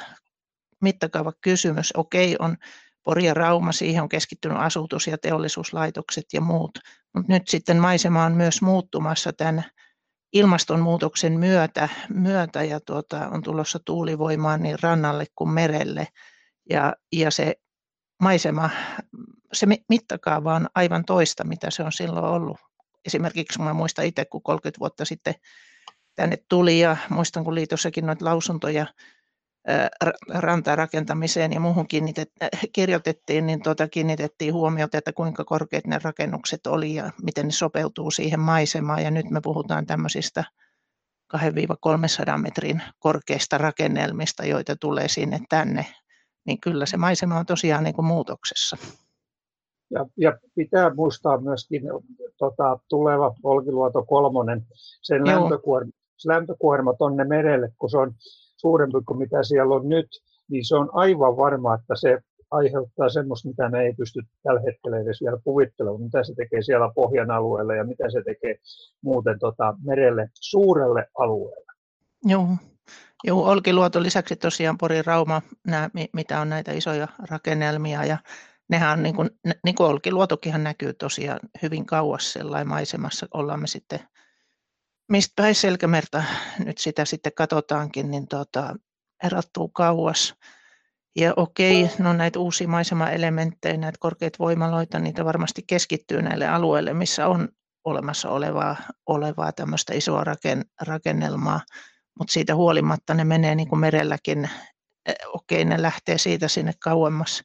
mittakaava kysymys. Okei, on Pori ja Rauma, siihen on keskittynyt asutus- ja teollisuuslaitokset ja muut. Mutta nyt sitten maisema on myös muuttumassa tämän ilmastonmuutoksen myötä, myötä ja tuota, on tulossa tuulivoimaa niin rannalle kuin merelle. Ja, ja se maisema, se mittakaava on aivan toista, mitä se on silloin ollut. Esimerkiksi mä muistan itse, kun 30 vuotta sitten tänne tuli ja muistan, kun liitossakin noita lausuntoja rantarakentamiseen ja muuhun kirjoitettiin, niin tuota, kiinnitettiin huomiota, että kuinka korkeat ne rakennukset oli ja miten ne sopeutuu siihen maisemaan. Ja nyt me puhutaan tämmöisistä 2-300 metrin korkeista rakennelmista, joita tulee sinne tänne. Niin kyllä se maisema on tosiaan niin kuin muutoksessa. Ja, ja pitää muistaa myöskin tota, tuleva Olkiluoto kolmonen, sen lämpökuorma, lämpökuorma tuonne merelle, kun se on suurempi kuin mitä siellä on nyt, niin se on aivan varma, että se aiheuttaa semmoista, mitä me ei pysty tällä hetkellä edes vielä kuvittelemaan, mitä se tekee siellä pohjan alueella ja mitä se tekee muuten tota, merelle suurelle alueelle. Joo. Joo, Olkiluoto lisäksi tosiaan Pori Rauma, nämä, mitä on näitä isoja rakennelmia ja nehän on niin kuin, niin kuin Olkiluotokinhan näkyy tosiaan hyvin kauas sellainen maisemassa, ollaan me sitten mistä päin Selkämerta nyt sitä sitten katsotaankin, niin tota, erottuu kauas. Ja okei, no näitä uusia maisemaelementtejä, näitä korkeita voimaloita, niitä varmasti keskittyy näille alueille, missä on olemassa olevaa, olevaa tämmöistä isoa raken, rakennelmaa, mutta siitä huolimatta ne menee niin kuin merelläkin, eh, okei ne lähtee siitä sinne kauemmas,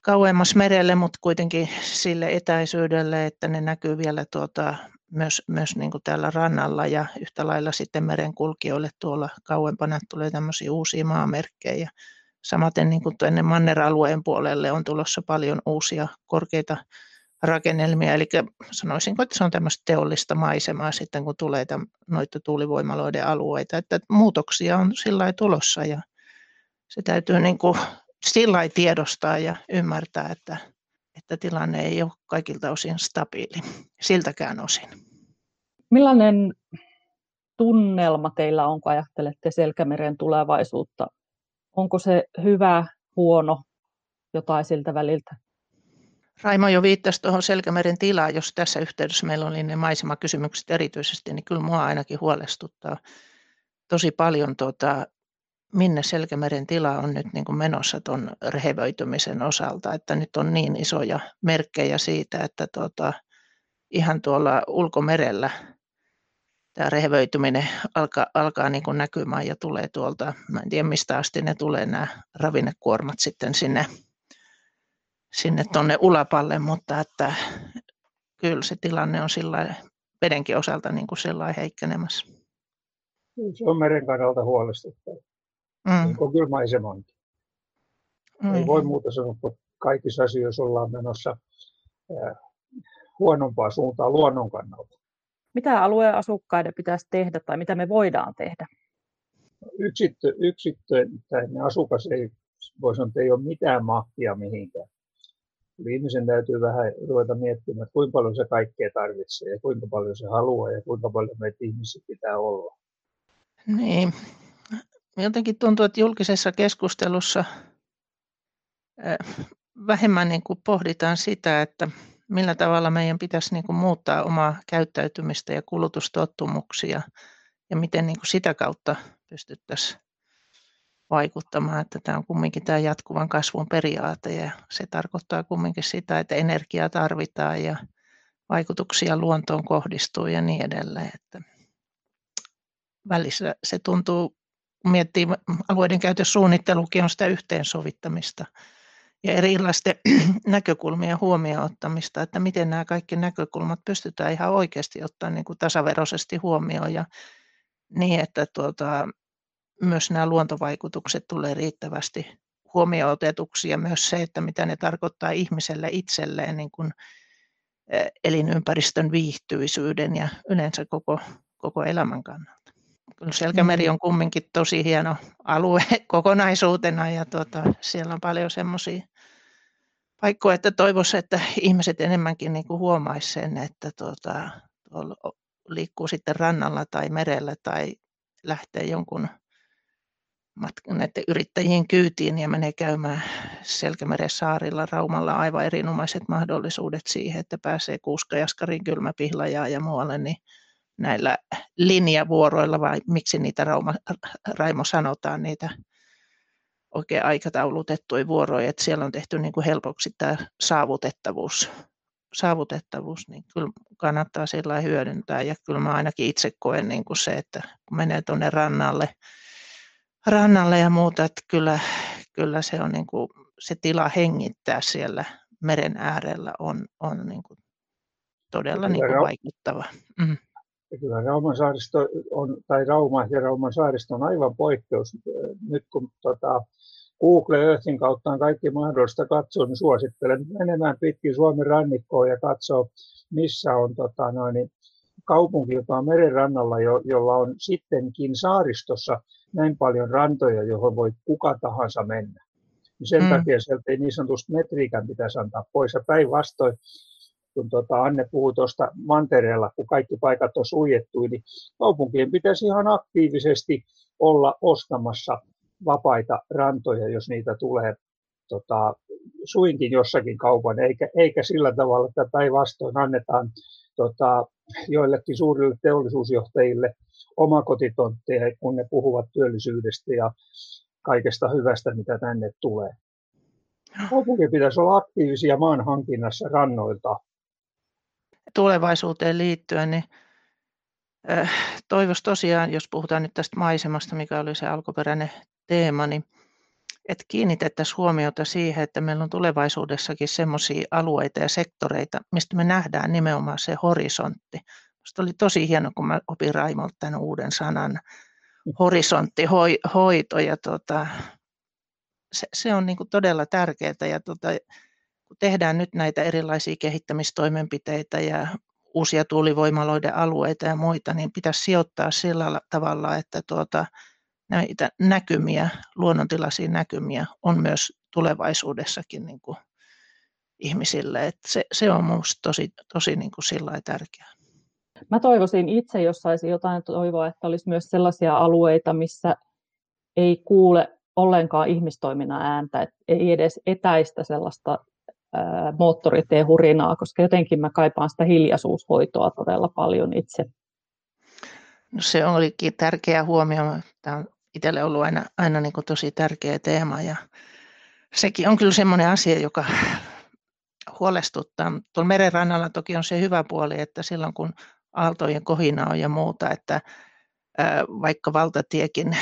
kauemmas merelle, mutta kuitenkin sille etäisyydelle, että ne näkyy vielä tuota, myös, myös niin kuin täällä rannalla ja yhtä lailla sitten merenkulkijoille tuolla kauempana tulee tämmöisiä uusia maamerkkejä. Samaten niin kuin tuonne manneralueen puolelle on tulossa paljon uusia korkeita rakennelmia, eli sanoisinko, että se on tämmöistä teollista maisemaa sitten, kun tulee noita tuulivoimaloiden alueita, että muutoksia on sillä tulossa ja se täytyy niin kuin sillä tiedostaa ja ymmärtää, että, että tilanne ei ole kaikilta osin stabiili, siltäkään osin. Millainen tunnelma teillä on, kun ajattelette Selkämeren tulevaisuutta? Onko se hyvä, huono, jotain siltä väliltä? Raimo jo viittasi tuohon Selkämeren tilaan, jos tässä yhteydessä meillä oli ne maisemakysymykset erityisesti, niin kyllä mua ainakin huolestuttaa tosi paljon, tuota, minne Selkämeren tila on nyt niin kuin menossa tuon rehevöitymisen osalta, että nyt on niin isoja merkkejä siitä, että tuota, ihan tuolla ulkomerellä tämä rehevöityminen alkaa, alkaa niin kuin näkymään ja tulee tuolta, mä en tiedä mistä asti ne tulee nämä ravinnekuormat sitten sinne sinne tuonne ulapalle, mutta että kyllä se tilanne on sillä vedenkin osalta niin kuin sellainen heikkenemässä. Se on meren kannalta huolestuttava. Mm. Niin kuin kyllä maisemankin. Mm. Ei voi muuta sanoa, kun kaikissa asioissa ollaan menossa äh, huonompaa suuntaan luonnon kannalta. Mitä alueen asukkaiden pitäisi tehdä tai mitä me voidaan tehdä? Yksitty, yksittäinen asukas ei voi sanoa, että ei ole mitään mahtia mihinkään ihmisen täytyy vähän ruveta miettimään, että kuinka paljon se kaikkea tarvitsee ja kuinka paljon se haluaa ja kuinka paljon meitä ihmisiä pitää olla. Niin. Jotenkin tuntuu, että julkisessa keskustelussa vähemmän niin kuin pohditaan sitä, että millä tavalla meidän pitäisi niin kuin muuttaa omaa käyttäytymistä ja kulutustottumuksia ja miten niin kuin sitä kautta pystyttäisiin vaikuttamaan, että tämä on kumminkin tämä jatkuvan kasvun periaate ja se tarkoittaa kumminkin sitä, että energiaa tarvitaan ja vaikutuksia luontoon kohdistuu ja niin edelleen. Että välissä se tuntuu, kun miettii alueiden käytössuunnittelukin on sitä yhteensovittamista ja erilaisten näkökulmien huomioon ottamista, että miten nämä kaikki näkökulmat pystytään ihan oikeasti ottamaan niin kuin tasaveroisesti huomioon ja niin, että tuota, myös nämä luontovaikutukset tulee riittävästi huomioon otetuksi ja myös se, että mitä ne tarkoittaa ihmiselle itselleen niin kuin elinympäristön viihtyisyyden ja yleensä koko, koko elämän kannalta. Kyllä Selkämeri mm. on kumminkin tosi hieno alue kokonaisuutena ja tuota, siellä on paljon semmoisia paikkoja, että toivoisi, että ihmiset enemmänkin niin huomaisi sen, että tuota, liikkuu sitten rannalla tai merellä tai lähtee jonkun näiden yrittäjien kyytiin ja menee käymään Selkämeren saarilla Raumalla aivan erinomaiset mahdollisuudet siihen, että pääsee Kuuskajaskarin kylmäpihlajaan ja muualle, niin näillä linjavuoroilla, vai miksi niitä Rauma, Raimo sanotaan, niitä oikein aikataulutettuja vuoroja, että siellä on tehty niin kuin helpoksi tämä saavutettavuus, saavutettavuus, niin kyllä kannattaa sillä hyödyntää. Ja kyllä mä ainakin itse koen niin kuin se, että kun menee tuonne rannalle, rannalle ja muuta, että kyllä, kyllä se on niin kuin, se tila hengittää siellä meren äärellä on, on niin kuin todella niin kuin vaikuttava. Mm. Kyllä Rauman saaristo on, tai Rauma ja Rauman saaristo on aivan poikkeus. Nyt kun tota, Google Earthin kautta on kaikki mahdollista katsoa, niin suosittelen menemään pitkin Suomen rannikkoon ja katsoa, missä on tota, noin, kaupunki, joka on merenrannalla, jo, jolla on sittenkin saaristossa näin paljon rantoja, johon voi kuka tahansa mennä. Sen mm. takia sieltä ei niin sanotusti metriikään pitäisi antaa pois. Ja päinvastoin, kun tuota Anne puhui tuosta mantereella, kun kaikki paikat on suljettu, niin kaupunkien pitäisi ihan aktiivisesti olla ostamassa vapaita rantoja, jos niitä tulee tota, suinkin jossakin kaupan, eikä, eikä sillä tavalla, että päinvastoin annetaan tota, joillekin suurille teollisuusjohtajille omakotitontteja, kun ne puhuvat työllisyydestä ja kaikesta hyvästä, mitä tänne tulee. Kaupunki pitäisi olla aktiivisia maan hankinnassa rannoilta. Tulevaisuuteen liittyen, niin toivoisi tosiaan, jos puhutaan nyt tästä maisemasta, mikä oli se alkuperäinen teema, niin että kiinnitettäisiin huomiota siihen, että meillä on tulevaisuudessakin sellaisia alueita ja sektoreita, mistä me nähdään nimenomaan se horisontti. Minusta oli tosi hieno, kun mä opin Raimolta tämän uuden sanan, horisonttihoito, ja tota, se, se on niin todella tärkeää, ja tota, tehdään nyt näitä erilaisia kehittämistoimenpiteitä ja uusia tuulivoimaloiden alueita ja muita, niin pitäisi sijoittaa sillä tavalla, että tuota, näitä näkymiä, luonnontilaisia näkymiä on myös tulevaisuudessakin niin kuin ihmisille. Et se, se on minusta tosi, tosi niin kuin sillä tärkeää. Mä toivoisin itse, jos saisi jotain toivoa, että olisi myös sellaisia alueita, missä ei kuule ollenkaan ihmistoiminnan ääntä, ei edes etäistä sellaista moottoriteen hurinaa, koska jotenkin mä kaipaan sitä hiljaisuushoitoa todella paljon itse. No se olikin tärkeä huomio. Tämä on itselle ollut aina, aina niin kuin tosi tärkeä teema ja sekin on kyllä semmoinen asia, joka huolestuttaa. Tuolla merenrannalla toki on se hyvä puoli, että silloin kun aaltojen kohina on ja muuta, että vaikka valtatiekin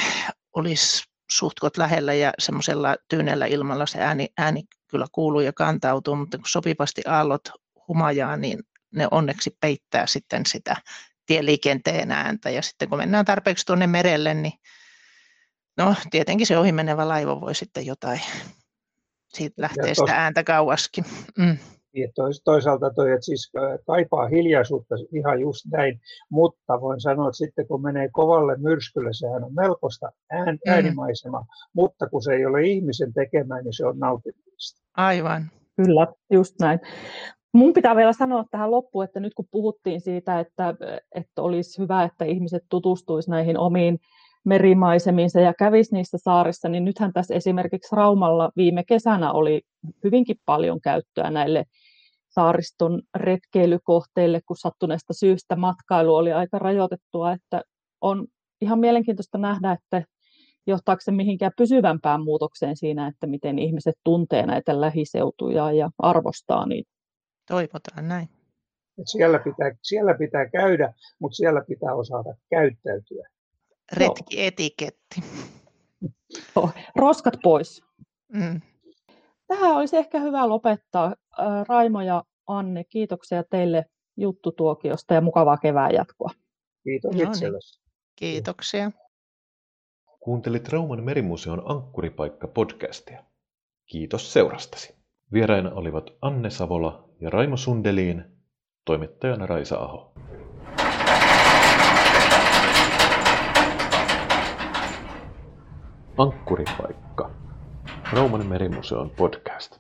olisi suhtkot lähellä ja semmoisella tyynellä ilmalla se ääni, ääni kyllä kuuluu ja kantautuu, mutta kun sopivasti aallot humajaa, niin ne onneksi peittää sitten sitä tieliikenteen ääntä. Ja sitten kun mennään tarpeeksi tuonne merelle, niin no tietenkin se ohimenevä laiva voi sitten jotain, siitä lähtee sitä ääntä kauaskin. Mm. Ja toisaalta toi, että siis kaipaa hiljaisuutta ihan just näin, mutta voin sanoa, että sitten kun menee kovalle myrskylle, sehän on melkoista ään, mm. äänimaisema, mutta kun se ei ole ihmisen tekemään, niin se on nautinnollista. Aivan. Kyllä, just näin. Mun pitää vielä sanoa tähän loppuun, että nyt kun puhuttiin siitä, että, että olisi hyvä, että ihmiset tutustuisivat näihin omiin merimaisemiinsa ja kävisi niissä saarissa, niin nythän tässä esimerkiksi Raumalla viime kesänä oli hyvinkin paljon käyttöä näille saariston retkeilykohteille, kun sattuneesta syystä matkailu oli aika rajoitettua, että on ihan mielenkiintoista nähdä, että johtaako se mihinkään pysyvämpään muutokseen siinä, että miten ihmiset tuntee näitä lähiseutuja ja arvostaa niitä. Toivotaan näin. Siellä pitää, siellä pitää käydä, mutta siellä pitää osata käyttäytyä. Retkietiketti. Roskat pois. Mm. Tähän olisi ehkä hyvä lopettaa. Raimo ja Anne, kiitoksia teille juttutuokiosta ja mukavaa kevään jatkoa. Kiitos no. Niin. Kiitoksia. Kuuntelit Rauman merimuseon Ankkuripaikka-podcastia. Kiitos seurastasi. Vieraina olivat Anne Savola ja Raimo Sundeliin, toimittajana Raisa Aho. Ankkuripaikka. Rauman merimuseon podcast.